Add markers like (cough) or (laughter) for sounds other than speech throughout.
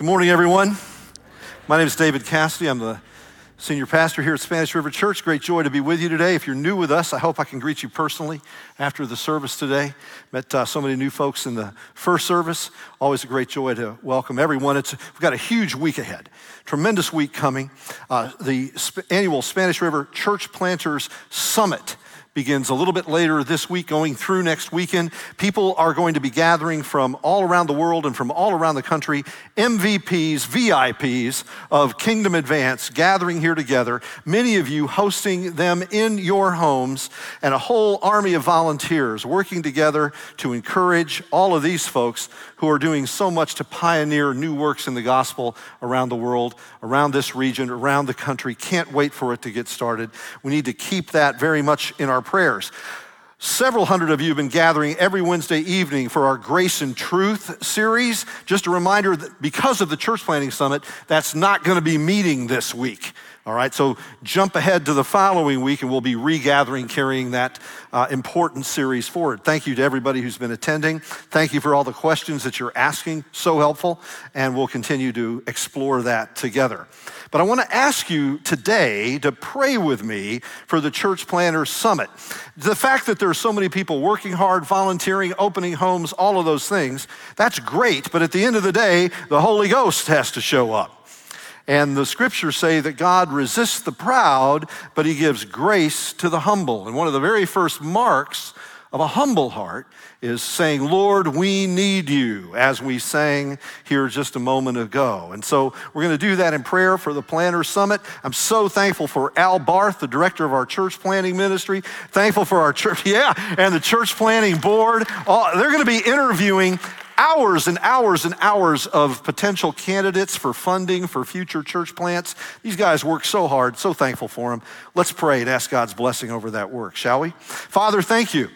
Good morning, everyone. My name is David Cassidy. I'm the senior pastor here at Spanish River Church. Great joy to be with you today. If you're new with us, I hope I can greet you personally after the service today. Met uh, so many new folks in the first service. Always a great joy to welcome everyone. It's, we've got a huge week ahead, tremendous week coming. Uh, the Sp- annual Spanish River Church Planters Summit begins a little bit later this week, going through next weekend. People are going to be gathering from all around the world and from all around the country, MVPs, VIPs of Kingdom Advance, gathering here together. Many of you hosting them in your homes, and a whole army of volunteers working together to encourage all of these folks who are doing so much to pioneer new works in the gospel around the world, around this region, around the country. Can't wait for it to get started. We need to keep that very much in our prayers. Several hundred of you have been gathering every Wednesday evening for our Grace and Truth series. Just a reminder that because of the Church Planting Summit, that's not going to be meeting this week. All right, so jump ahead to the following week and we'll be regathering, carrying that uh, important series forward. Thank you to everybody who's been attending. Thank you for all the questions that you're asking, so helpful, and we'll continue to explore that together. But I want to ask you today to pray with me for the Church Planters Summit. The fact that there are so many people working hard, volunteering, opening homes, all of those things, that's great, but at the end of the day, the Holy Ghost has to show up. And the scriptures say that God resists the proud, but he gives grace to the humble. And one of the very first marks of a humble heart is saying, Lord, we need you, as we sang here just a moment ago. And so we're going to do that in prayer for the Planter Summit. I'm so thankful for Al Barth, the director of our church planting ministry. Thankful for our church, (laughs) yeah, and the church planting board. All, they're going to be interviewing hours and hours and hours of potential candidates for funding for future church plants. These guys work so hard, so thankful for them. Let's pray and ask God's blessing over that work, shall we? Father, thank you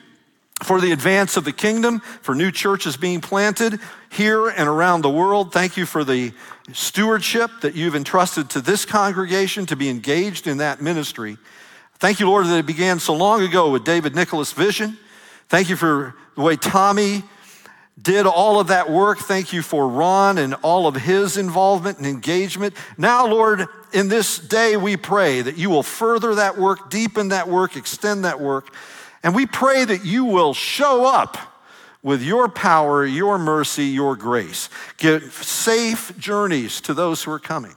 for the advance of the kingdom, for new churches being planted here and around the world. Thank you for the stewardship that you've entrusted to this congregation to be engaged in that ministry. Thank you, Lord, that it began so long ago with David Nicholas' vision. Thank you for the way Tommy did all of that work. Thank you for Ron and all of his involvement and engagement. Now, Lord, in this day, we pray that you will further that work, deepen that work, extend that work. And we pray that you will show up with your power, your mercy, your grace. Give safe journeys to those who are coming.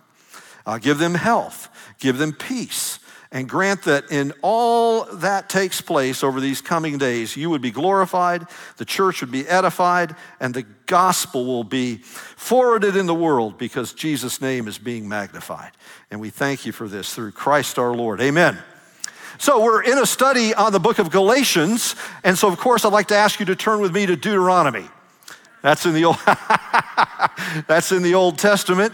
Uh, give them health, give them peace and grant that in all that takes place over these coming days, you would be glorified, the church would be edified, and the gospel will be forwarded in the world because Jesus' name is being magnified. And we thank you for this through Christ our Lord. Amen. So, we're in a study on the book of Galatians, and so, of course, I'd like to ask you to turn with me to Deuteronomy. That's in the Old, (laughs) that's in the Old Testament.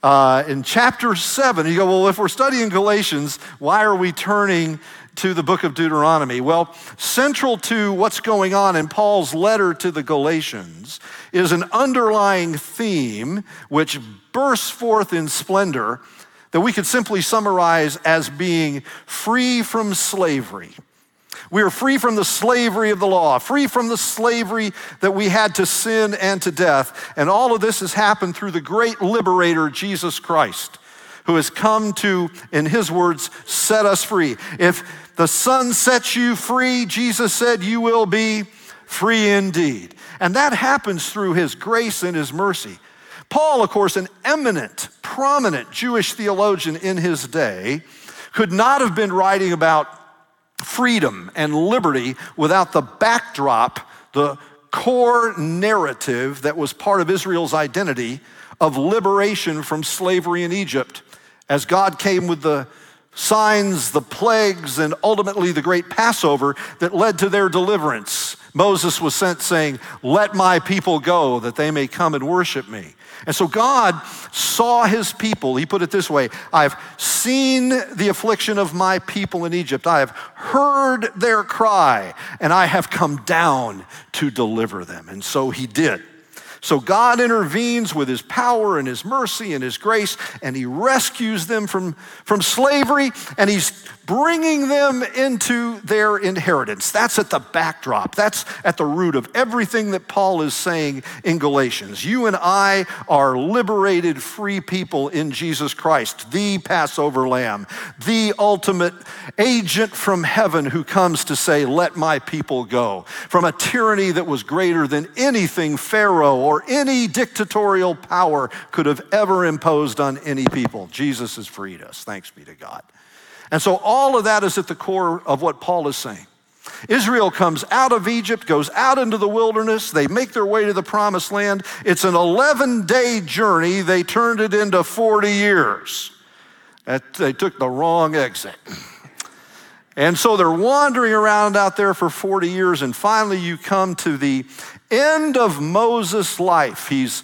Uh, in chapter 7, you go, well, if we're studying Galatians, why are we turning to the book of Deuteronomy? Well, central to what's going on in Paul's letter to the Galatians is an underlying theme which bursts forth in splendor that we could simply summarize as being free from slavery. We are free from the slavery of the law, free from the slavery that we had to sin and to death. And all of this has happened through the great liberator, Jesus Christ, who has come to, in his words, set us free. If the Son sets you free, Jesus said, you will be free indeed. And that happens through his grace and his mercy. Paul, of course, an eminent, prominent Jewish theologian in his day, could not have been writing about freedom and liberty without the backdrop, the core narrative that was part of Israel's identity of liberation from slavery in Egypt as God came with the signs, the plagues, and ultimately the great Passover that led to their deliverance. Moses was sent saying, Let my people go that they may come and worship me. And so God saw his people. He put it this way I've seen the affliction of my people in Egypt. I have heard their cry, and I have come down to deliver them. And so he did. So God intervenes with his power and his mercy and his grace, and he rescues them from, from slavery, and he's bringing them into their inheritance. That's at the backdrop. That's at the root of everything that Paul is saying in Galatians. You and I are liberated, free people in Jesus Christ, the Passover lamb, the ultimate agent from heaven who comes to say, Let my people go. From a tyranny that was greater than anything Pharaoh or any dictatorial power could have ever imposed on any people. Jesus has freed us. Thanks be to God. And so all of that is at the core of what Paul is saying. Israel comes out of Egypt, goes out into the wilderness. They make their way to the promised land. It's an 11 day journey. They turned it into 40 years. They took the wrong exit. And so they're wandering around out there for 40 years, and finally you come to the end of Moses' life. He's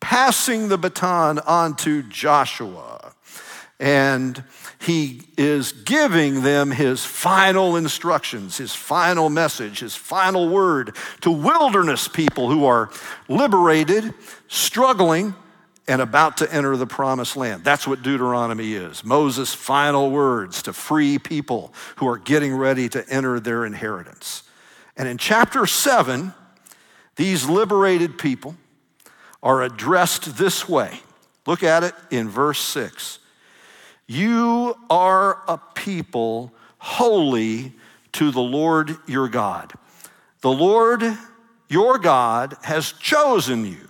passing the baton on to Joshua. And he is giving them his final instructions, his final message, his final word to wilderness people who are liberated, struggling, and about to enter the promised land. That's what Deuteronomy is Moses' final words to free people who are getting ready to enter their inheritance. And in chapter 7, these liberated people are addressed this way. Look at it in verse 6. You are a people holy to the Lord your God. The Lord your God has chosen you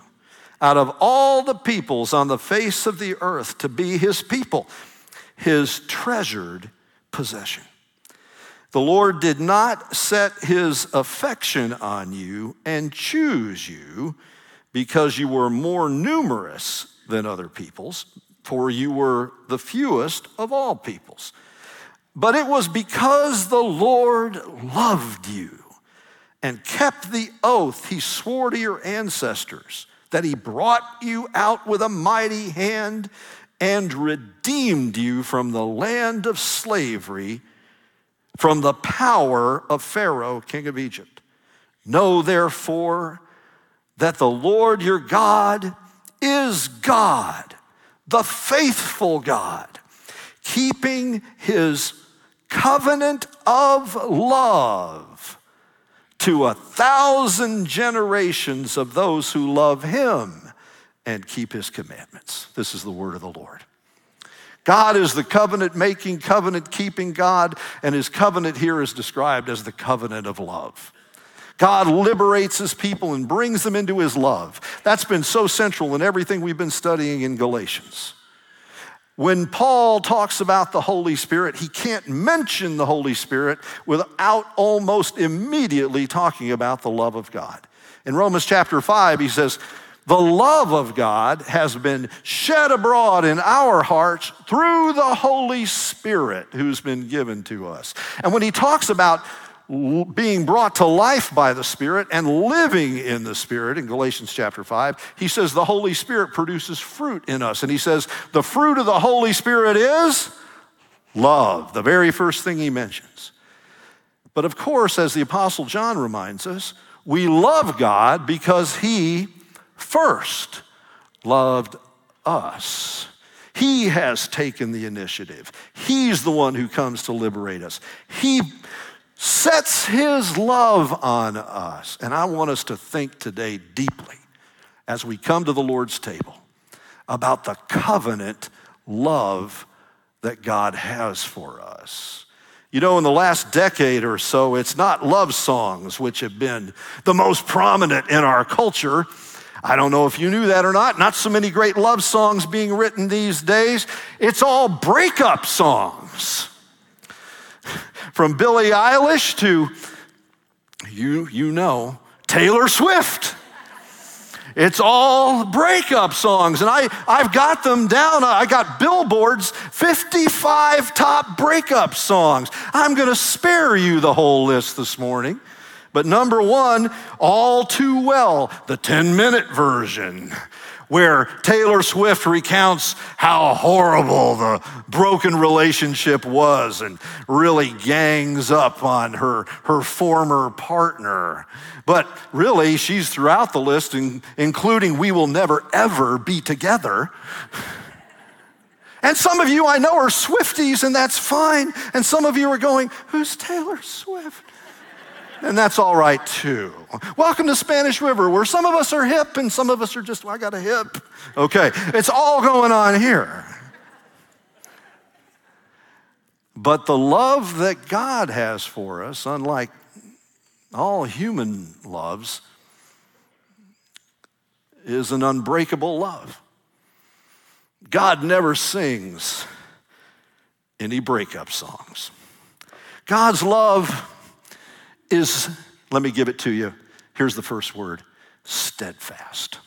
out of all the peoples on the face of the earth to be his people, his treasured possession. The Lord did not set his affection on you and choose you because you were more numerous than other peoples, for you were the fewest of all peoples. But it was because the Lord loved you and kept the oath he swore to your ancestors that he brought you out with a mighty hand and redeemed you from the land of slavery, from the power of Pharaoh, king of Egypt. Know therefore that the Lord your God is God the faithful God, keeping his covenant of love to a thousand generations of those who love him and keep his commandments. This is the word of the Lord. God is the covenant making, covenant keeping God, and his covenant here is described as the covenant of love. God liberates his people and brings them into his love. That's been so central in everything we've been studying in Galatians. When Paul talks about the Holy Spirit, he can't mention the Holy Spirit without almost immediately talking about the love of God. In Romans chapter 5, he says, The love of God has been shed abroad in our hearts through the Holy Spirit who's been given to us. And when he talks about being brought to life by the Spirit and living in the Spirit in Galatians chapter 5, he says the Holy Spirit produces fruit in us. And he says the fruit of the Holy Spirit is love, the very first thing he mentions. But of course, as the Apostle John reminds us, we love God because he first loved us. He has taken the initiative. He's the one who comes to liberate us. He sets his love on us. And I want us to think today deeply as we come to the Lord's table about the covenant love that God has for us. You know, in the last decade or so, it's not love songs which have been the most prominent in our culture. I don't know if you knew that or not. Not so many great love songs being written these days. It's all breakup songs (laughs) from Billie Eilish to, you, you know, Taylor Swift. It's all breakup songs, and I, I've got them down. I got Billboard's, 55 top breakup songs. I'm going to spare you the whole list this morning. But number one, all too well, the 10 minute version where Taylor Swift recounts how horrible the broken relationship was and really gangs up on her, her former partner. But really, she's throughout the list, including We Will Never Ever Be Together. And some of you I know are Swifties, and that's fine. And some of you are going, Who's Taylor Swift? And that's all right too. Welcome to Spanish River, where some of us are hip and some of us are just, well, I got a hip. Okay, it's all going on here. But the love that God has for us, unlike all human loves, is an unbreakable love. God never sings any breakup songs. God's love is, let me give it to you. Here's the first word steadfast.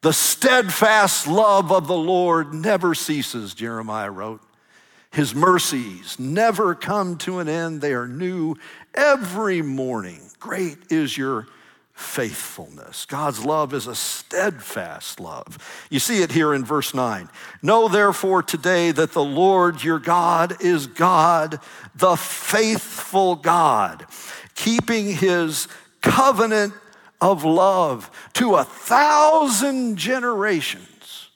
The steadfast love of the Lord never ceases, Jeremiah wrote. His mercies never come to an end. They are new every morning. Great is your faithfulness. God's love is a steadfast love. You see it here in verse 9. Know therefore today that the Lord your God is God, the faithful God keeping his covenant of love to a thousand generations.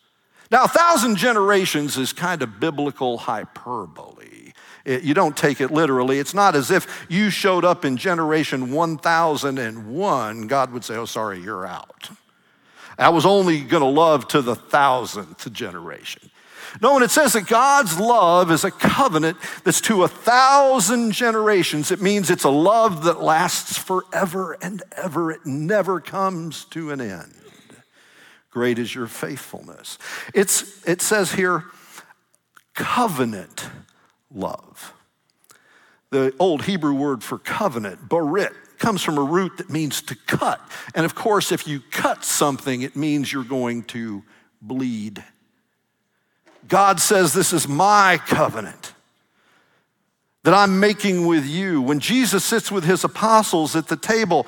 Now, a thousand generations is kind of biblical hyperbole. It, you don't take it literally. It's not as if you showed up in generation 1001, God would say, Oh, sorry, you're out. I was only going to love to the thousandth generation. No, when it says that God's love is a covenant that's to a thousand generations, it means it's a love that lasts forever and ever. It never comes to an end. Great is your faithfulness. It's, it says here, covenant love. The old Hebrew word for covenant, barit, comes from a root that means to cut. And of course, if you cut something, it means you're going to bleed God says, This is my covenant that I'm making with you. When Jesus sits with his apostles at the table,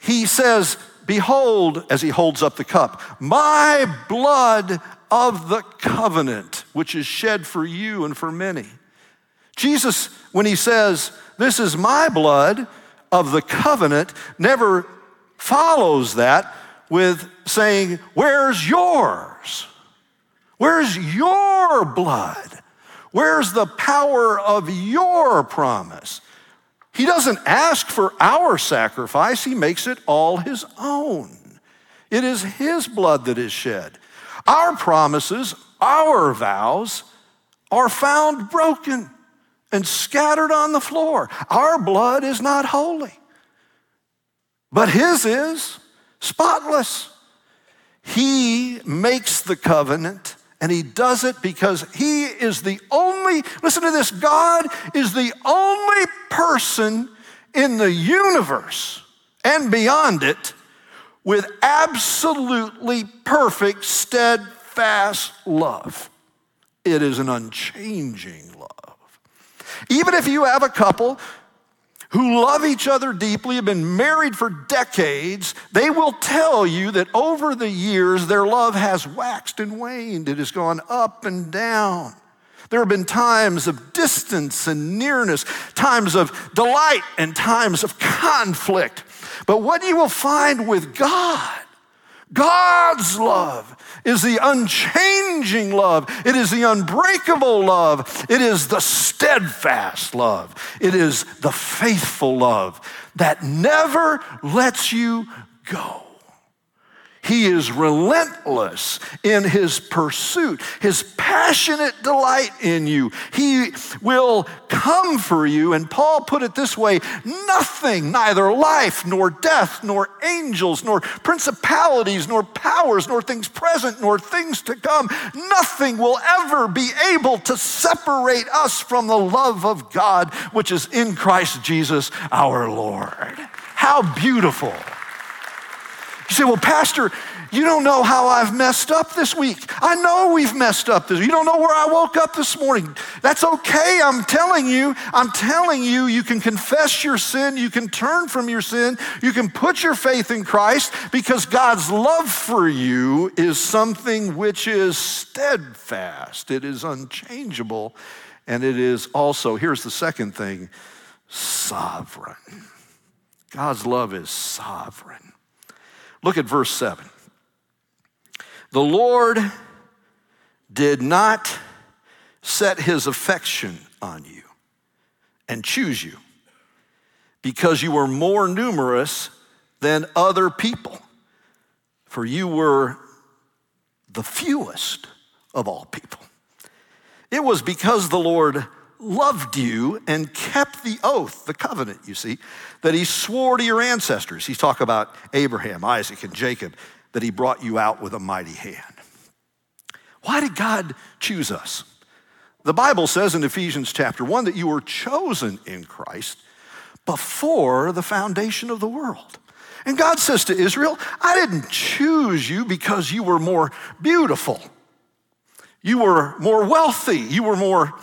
he says, Behold, as he holds up the cup, my blood of the covenant, which is shed for you and for many. Jesus, when he says, This is my blood of the covenant, never follows that with saying, Where's yours? Where's your blood? Where's the power of your promise? He doesn't ask for our sacrifice, he makes it all his own. It is his blood that is shed. Our promises, our vows, are found broken and scattered on the floor. Our blood is not holy, but his is spotless. He makes the covenant and he does it because he is the only, listen to this, God is the only person in the universe and beyond it with absolutely perfect, steadfast love. It is an unchanging love. Even if you have a couple who love each other deeply, have been married for decades, they will tell you that over the years their love has waxed and waned. It has gone up and down. There have been times of distance and nearness, times of delight and times of conflict. But what you will find with God, God's love, is the unchanging love. It is the unbreakable love. It is the steadfast love. It is the faithful love that never lets you go. He is relentless in his pursuit, his passionate delight in you. He will come for you. And Paul put it this way nothing, neither life, nor death, nor angels, nor principalities, nor powers, nor things present, nor things to come, nothing will ever be able to separate us from the love of God, which is in Christ Jesus our Lord. How beautiful. You say, well, Pastor, You don't know how I've messed up this week. I know we've messed up this. You don't know where I woke up this morning. That's okay. I'm telling you. I'm telling you. You can confess your sin. You can turn from your sin. You can put your faith in Christ because God's love for you is something which is steadfast. It is unchangeable, and it is also. Here's the second thing: sovereign. God's love is sovereign. Look at verse 7. The Lord did not set his affection on you and choose you because you were more numerous than other people, for you were the fewest of all people. It was because the Lord loved you and kept the oath, the covenant, you see, that he swore to your ancestors. He's talking about Abraham, Isaac, and Jacob, that he brought you out with a mighty hand. Why did God choose us? The Bible says in Ephesians chapter 1 that you were chosen in Christ before the foundation of the world. And God says to Israel, I didn't choose you because you were more beautiful. You were more wealthy. You were more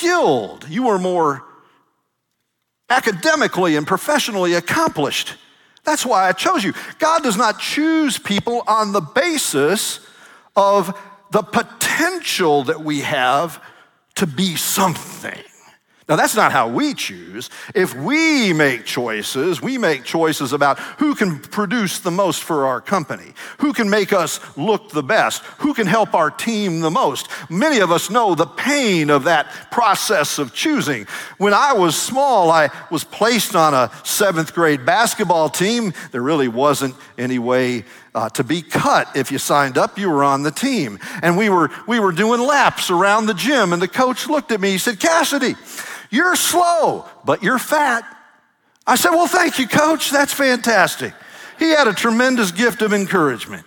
skilled, you were more academically and professionally accomplished. That's why I chose you. God does not choose people on the basis of the potential that we have to be something. Now, that's not how we choose. If we make choices, we make choices about who can produce the most for our company, who can make us look the best, who can help our team the most. Many of us know the pain of that process of choosing. When I was small, I was placed on a seventh grade basketball team. There really wasn't any way uh, to be cut. If you signed up, you were on the team. And we were, we were doing laps around the gym, and the coach looked at me. He said, Cassidy, you're slow, but you're fat. I said, Well, thank you, coach. That's fantastic. He had a tremendous gift of encouragement.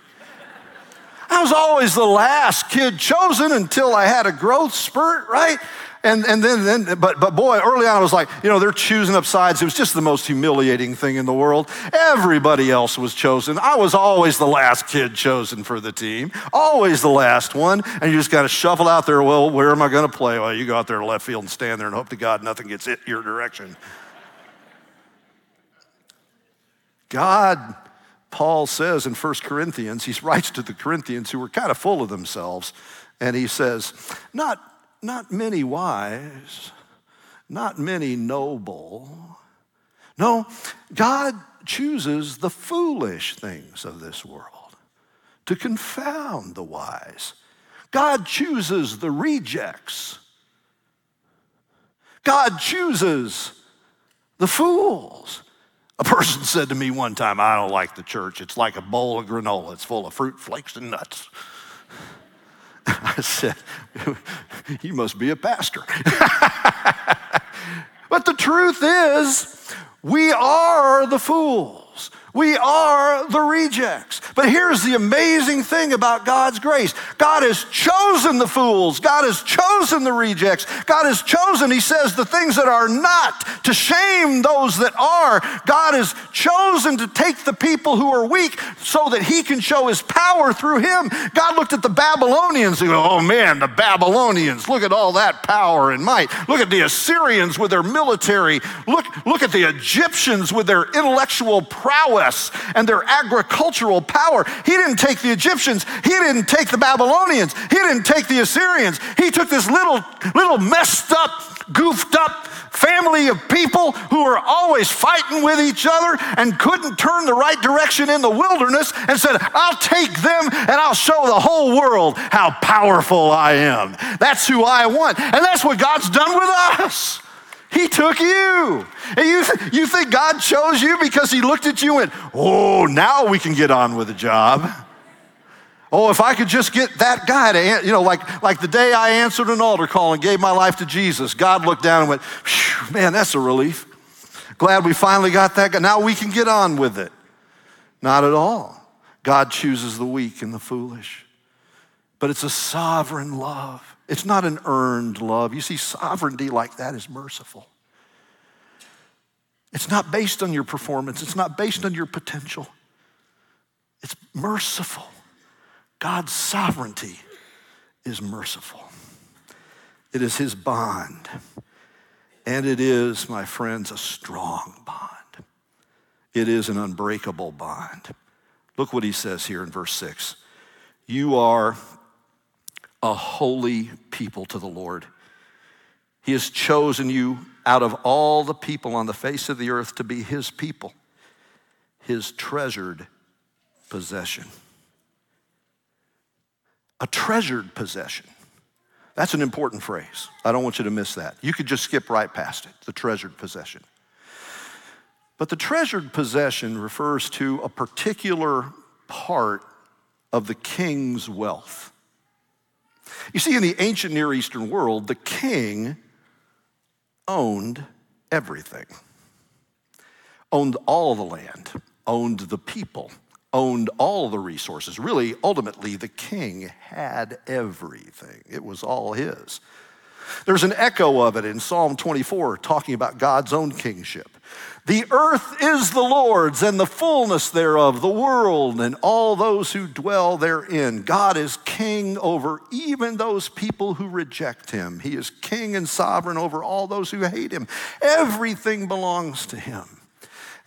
I was always the last kid chosen until I had a growth spurt, right? And, and then, then but, but boy, early on I was like, you know, they're choosing up sides. It was just the most humiliating thing in the world. Everybody else was chosen. I was always the last kid chosen for the team, always the last one. And you just got to shuffle out there. Well, where am I going to play? Well, you go out there to left field and stand there and hope to God nothing gets hit your direction. God, Paul says in 1 Corinthians, he writes to the Corinthians who were kind of full of themselves, and he says, Not not many wise, not many noble. No, God chooses the foolish things of this world to confound the wise. God chooses the rejects. God chooses the fools. A person (laughs) said to me one time, I don't like the church. It's like a bowl of granola, it's full of fruit, flakes, and nuts. (laughs) I said, You must be a pastor. (laughs) but the truth is, we are the fools. We are the rejects. But here's the amazing thing about God's grace God has chosen the fools, God has chosen the rejects, God has chosen, He says, the things that are not to shame those that are. God has chosen to take the people who are weak so that He can show His power through Him. God looked at the Babylonians and go, oh man, the Babylonians, look at all that power and might. Look at the Assyrians with their military. Look, look at the Egyptians with their intellectual prowess prowess and their agricultural power. He didn't take the Egyptians, he didn't take the Babylonians, he didn't take the Assyrians. He took this little, little messed up, goofed up family of people who were always fighting with each other and couldn't turn the right direction in the wilderness and said, I'll take them and I'll show the whole world how powerful I am. That's who I want. And that's what God's done with us. He took you. And you, you think God chose you because He looked at you and, oh, now we can get on with the job. Oh, if I could just get that guy to, you know, like, like the day I answered an altar call and gave my life to Jesus, God looked down and went, man, that's a relief. Glad we finally got that guy. Now we can get on with it. Not at all. God chooses the weak and the foolish. But it's a sovereign love. It's not an earned love. You see, sovereignty like that is merciful. It's not based on your performance, it's not based on your potential. It's merciful. God's sovereignty is merciful. It is his bond. And it is, my friends, a strong bond. It is an unbreakable bond. Look what he says here in verse 6. You are a holy people to the Lord. He has chosen you out of all the people on the face of the earth to be his people, his treasured possession. A treasured possession. That's an important phrase. I don't want you to miss that. You could just skip right past it, the treasured possession. But the treasured possession refers to a particular part of the king's wealth. You see, in the ancient Near Eastern world, the king owned everything, owned all the land, owned the people, owned all the resources. Really, ultimately, the king had everything, it was all his. There's an echo of it in Psalm 24 talking about God's own kingship. The earth is the Lord's and the fullness thereof, the world and all those who dwell therein. God is king over even those people who reject him. He is king and sovereign over all those who hate him. Everything belongs to him.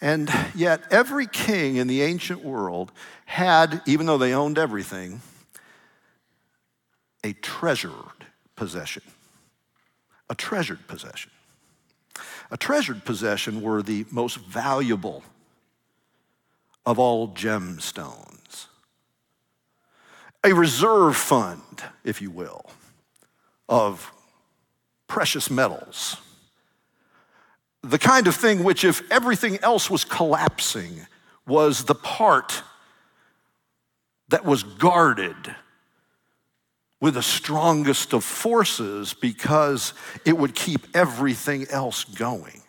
And yet, every king in the ancient world had, even though they owned everything, a treasured possession. A treasured possession. A treasured possession were the most valuable of all gemstones. A reserve fund, if you will, of precious metals. The kind of thing which, if everything else was collapsing, was the part that was guarded with the strongest of forces because it would keep everything else going.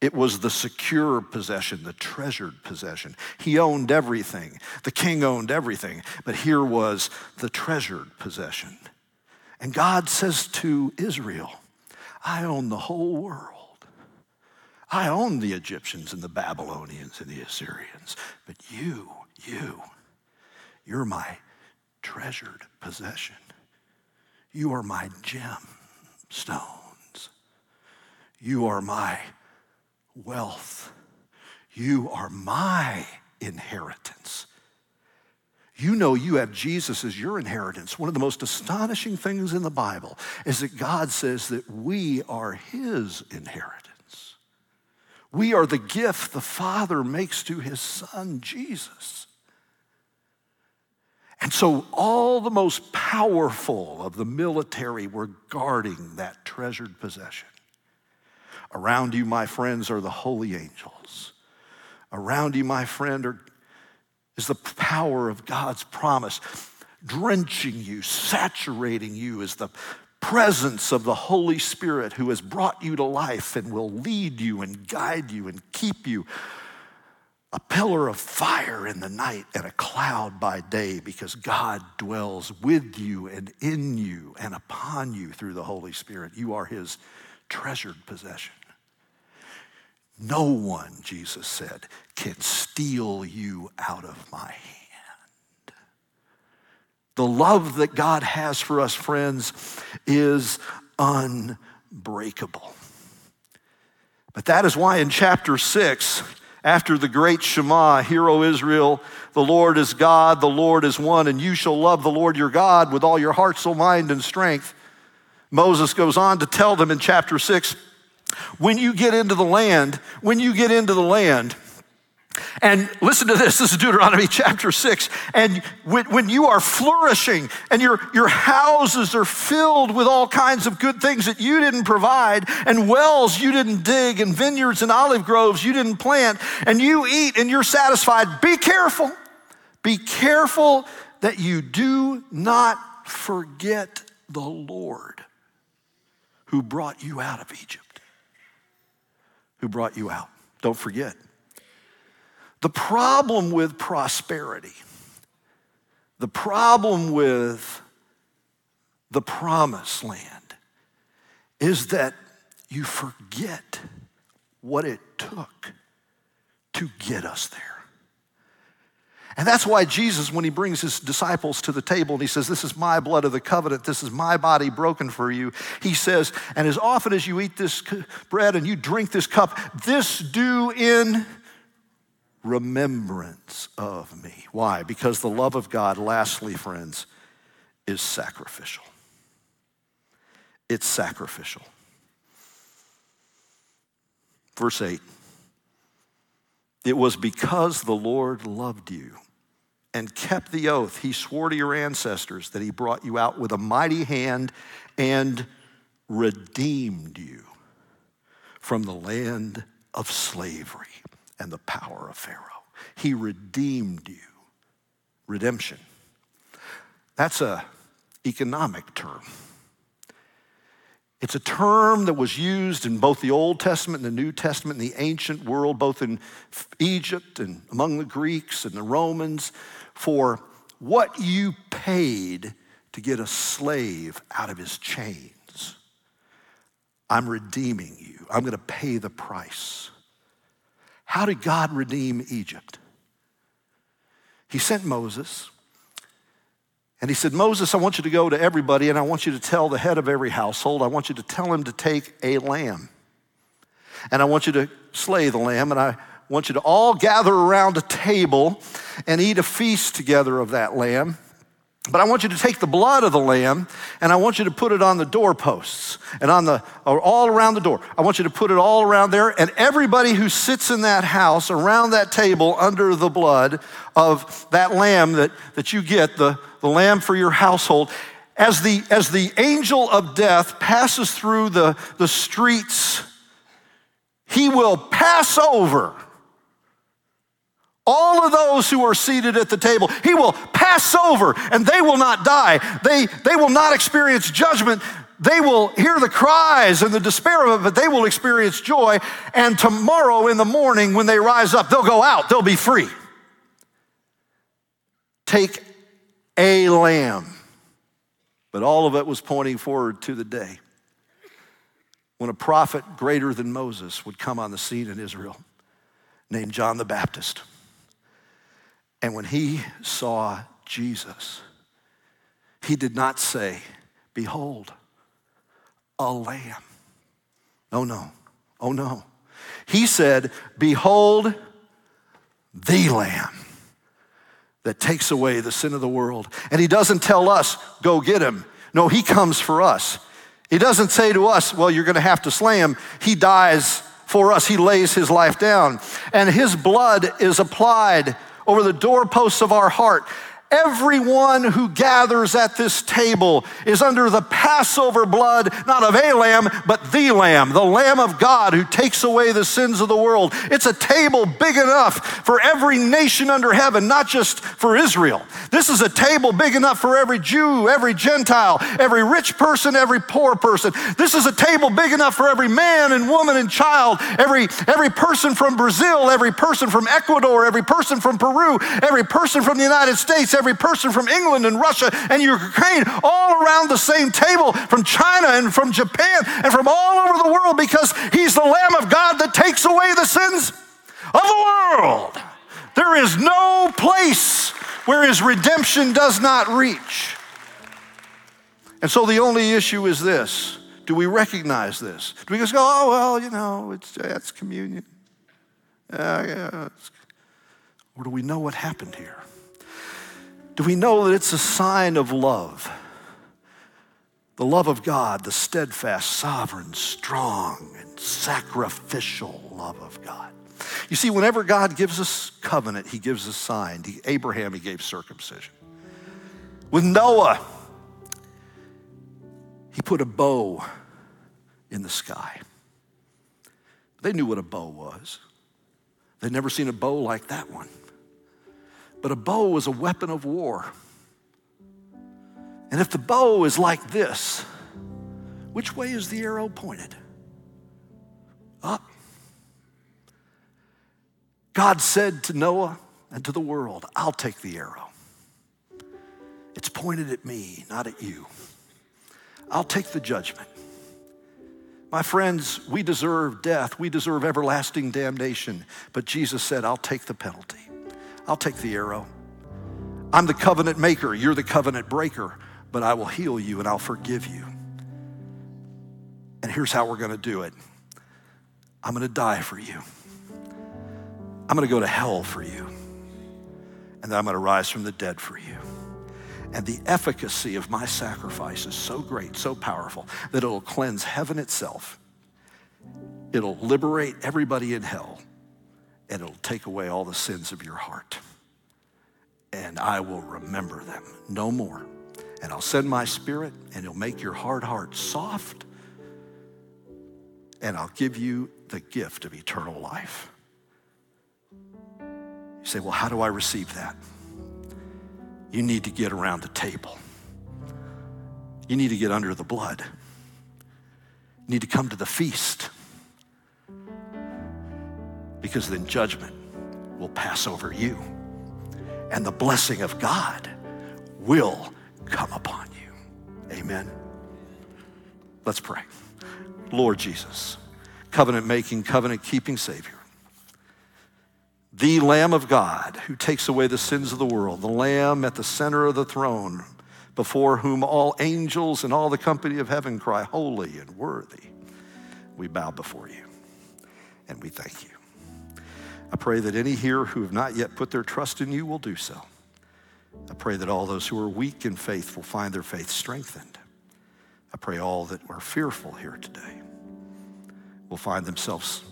It was the secure possession, the treasured possession. He owned everything. The king owned everything, but here was the treasured possession. And God says to Israel, I own the whole world. I own the Egyptians and the Babylonians and the Assyrians, but you, you, you're my treasured possession. You are my gemstones. You are my wealth. You are my inheritance. You know you have Jesus as your inheritance. One of the most astonishing things in the Bible is that God says that we are his inheritance. We are the gift the Father makes to his Son, Jesus. And so all the most powerful of the military were guarding that treasured possession. Around you, my friends, are the holy angels. Around you, my friend, are, is the power of God's promise. Drenching you, saturating you is the presence of the Holy Spirit who has brought you to life and will lead you and guide you and keep you a pillar of fire in the night and a cloud by day because God dwells with you and in you and upon you through the Holy Spirit. You are his treasured possession. No one, Jesus said, can steal you out of my hand. The love that God has for us, friends, is unbreakable. But that is why in chapter 6, after the great Shema, Hear, O Israel, the Lord is God, the Lord is one, and you shall love the Lord your God with all your heart, soul, mind, and strength. Moses goes on to tell them in chapter 6 when you get into the land, when you get into the land, and listen to this this is Deuteronomy (laughs) chapter 6. And when, when, you are flourishing and your, your houses are filled with all kinds of good things that you didn't provide, and wells you didn't dig, and vineyards and olive groves you didn't plant, and you eat and you're satisfied, be careful. Be careful that you do not forget the Lord who brought you out of Egypt, who brought you out. Don't forget. The problem with prosperity, the problem with the promised land is that you forget what it took to get us there. And that's why Jesus, when he brings his disciples to the table and he says, This is my blood of the covenant, this is my body broken for you, he says, And as often as you eat this bread and you drink this cup, this do in remembrance of me. Why? Because the love of God, lastly, friends, is sacrificial. It's sacrificial. Verse 8 It was because the Lord loved you and kept the oath he swore to your ancestors that he brought you out with a mighty hand and redeemed you from the land of slavery and the power of Pharaoh. He redeemed you. Redemption. That's a economic term. It's a term that was used in both the Old Testament and the New Testament in the ancient world, both in Egypt and among the Greeks and the Romans, for what you paid to get a slave out of his chains. I'm redeeming you. I'm going to pay the price. How did God redeem Egypt? He sent Moses, and he said, Moses, I want you to go to everybody, and I want you to tell the head of every household, I want you to tell him to take a lamb. And I want you to slay the lamb, and I want you to all gather around a table and eat a feast together of that lamb. But I want you to take the blood of the lamb and I want you to put it on the doorposts and on the all around the door. I want you to put it all around there and everybody who sits in that house around that table under the blood of that lamb that, that you get, the, the lamb for your household, as the, as the angel of death passes through the, the streets, he will pass over all of those who are seated at the table. He will pass over and they will not die. They, they will not experience judgment. They will hear the cries and the despair of it, but they will experience joy. And tomorrow in the morning, when they rise up, they'll go out, they'll be free. Take a lamb. But all of it was pointing forward to the day when a prophet greater than Moses would come on the scene in Israel named John the Baptist. And when he saw Jesus, he did not say, Behold, a lamb. Oh no, oh no. He said, Behold, the lamb that takes away the sin of the world. And he doesn't tell us, Go get him. No, he comes for us. He doesn't say to us, Well, you're going to have to slay him. He dies for us, he lays his life down. And his blood is applied over the doorposts of our heart. Everyone who gathers at this table is under the Passover blood, not of a lamb, but the lamb, the lamb of God who takes away the sins of the world. It's a table big enough for every nation under heaven, not just for Israel. This is a table big enough for every Jew, every Gentile, every rich person, every poor person. This is a table big enough for every man and woman and child, every, every person from Brazil, every person from Ecuador, every person from Peru, every person from the United States, every person from England and Russia and Ukraine all around the same table from China and from Japan and from all over the world because he's the Lamb of God that takes away the sins of the world. There is no place where his redemption does not reach. And so the only issue is this do we recognize this? Do we just go, oh, well, you know, it's, communion? Uh, yeah, or do we know what happened here? Do we know that it's a sign of love? The love of God, the steadfast, sovereign, strong, and sacrificial love of God. You see, whenever God gives us covenant, he gives us sign. He, Abraham, he gave circumcision. With Noah, he put a bow in the sky. They knew what a bow was. They'd never seen a bow like that one. But a bow is a weapon of war. And if the bow is like this, which way is the arrow pointed? Up. God said to Noah and to the world, I'll take the arrow. It's pointed at me, not at you. I'll take the judgment. My friends, we deserve death. We deserve everlasting damnation. But Jesus said, I'll take the penalty. I'll take the arrow. I'm the covenant maker, you're the covenant breaker, but I will heal you and I'll forgive you. And here's how we're going to do it I'm going to die for you. I'm going to go to hell for you. And then I'm going to rise from the dead for you. And the efficacy of my sacrifice is so great, so powerful, that it'll cleanse heaven itself. It'll liberate everybody in hell, and it'll take away all the sins of your heart. And I will remember them no more. And I'll send my spirit, and it'll make your hard heart soft, and I'll give you the gift of eternal life. You say, Well, how do I receive that? You need to get around the table. You need to get under the blood. You need to come to the feast. Because then judgment will pass over you. And the blessing of God will come upon you. Amen. Let's pray. Lord Jesus, covenant making, covenant keeping Savior the Lamb of God who takes away the sins of the world, the Lamb at the center of the throne, before whom all angels and all the company of heaven cry, Holy and worthy. We bow before you and we thank you. I pray that any here who have not yet put their trust in you will do so. I pray that all those who are weak in faith will find their faith strengthened. I pray all that are fearful here today will find themselves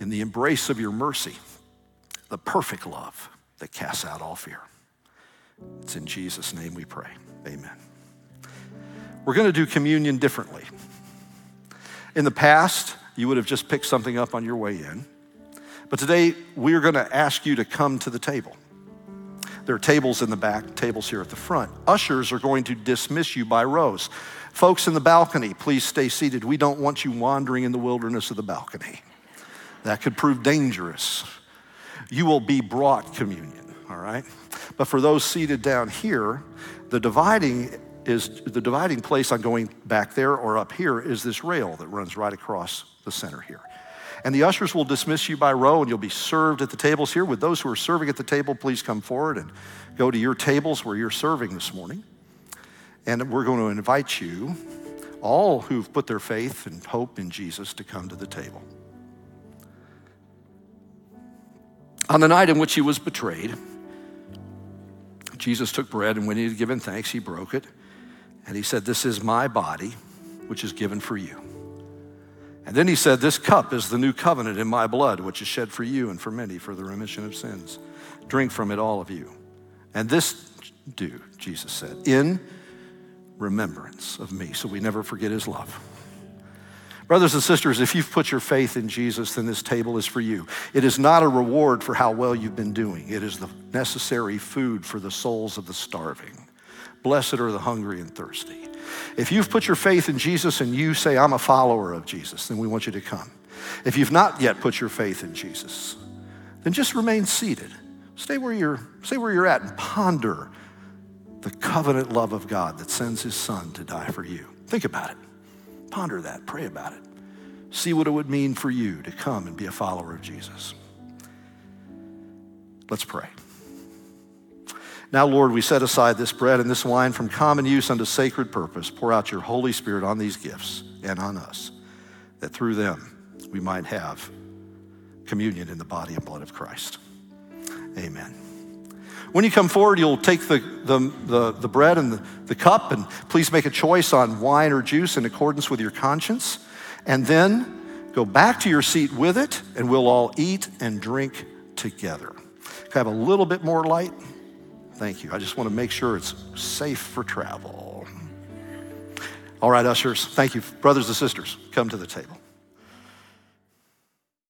in the embrace of your mercy the perfect love that casts out all fear. It's in Jesus' name we pray. Amen. We're going to do communion differently. In the past, you would have just picked something up on your way in. But today, we're going to ask you to come to the table. There are tables in the back, tables here at the front. Ushers are going to dismiss you by rows. Folks in the balcony, please stay seated. We don't want you wandering in the wilderness of the balcony. That could prove dangerous you will be brought communion, all right? But for those seated down here, the dividing is the dividing place on going back there or up here is this rail that runs right across the center here. And the ushers will dismiss you by row and you'll be served at the tables here. With those who are serving at the table, please come forward and go to your tables where you're serving this morning. And we're going to invite you, all who've put their faith and hope in Jesus, to come to the table. On the night in which he was betrayed, Jesus took bread, and when he had given thanks, he broke it. And he said, This is my body, which is given for you. And then he said, This cup is the new covenant in my blood, which is shed for you and for many for the remission of sins. Drink from it, all of you. And this do, Jesus said, in remembrance of me. So we never forget his love. Brothers and sisters, if you've put your faith in Jesus, then this table is for you. It is not a reward for how well you've been doing, it is the necessary food for the souls of the starving. Blessed are the hungry and thirsty. If you've put your faith in Jesus and you say, I'm a follower of Jesus, then we want you to come. If you've not yet put your faith in Jesus, then just remain seated. Stay where you're, stay where you're at and ponder the covenant love of God that sends his son to die for you. Think about it. Ponder that, pray about it. See what it would mean for you to come and be a follower of Jesus. Let's pray. Now, Lord, we set aside this bread and this wine from common use unto sacred purpose. Pour out your Holy Spirit on these gifts and on us, that through them we might have communion in the body and blood of Christ. Amen. When you come forward, you'll take the, the, the, the bread and the, the cup, and please make a choice on wine or juice in accordance with your conscience. And then go back to your seat with it, and we'll all eat and drink together. Can I have a little bit more light? Thank you. I just want to make sure it's safe for travel. All right, ushers, thank you. Brothers and sisters, come to the table.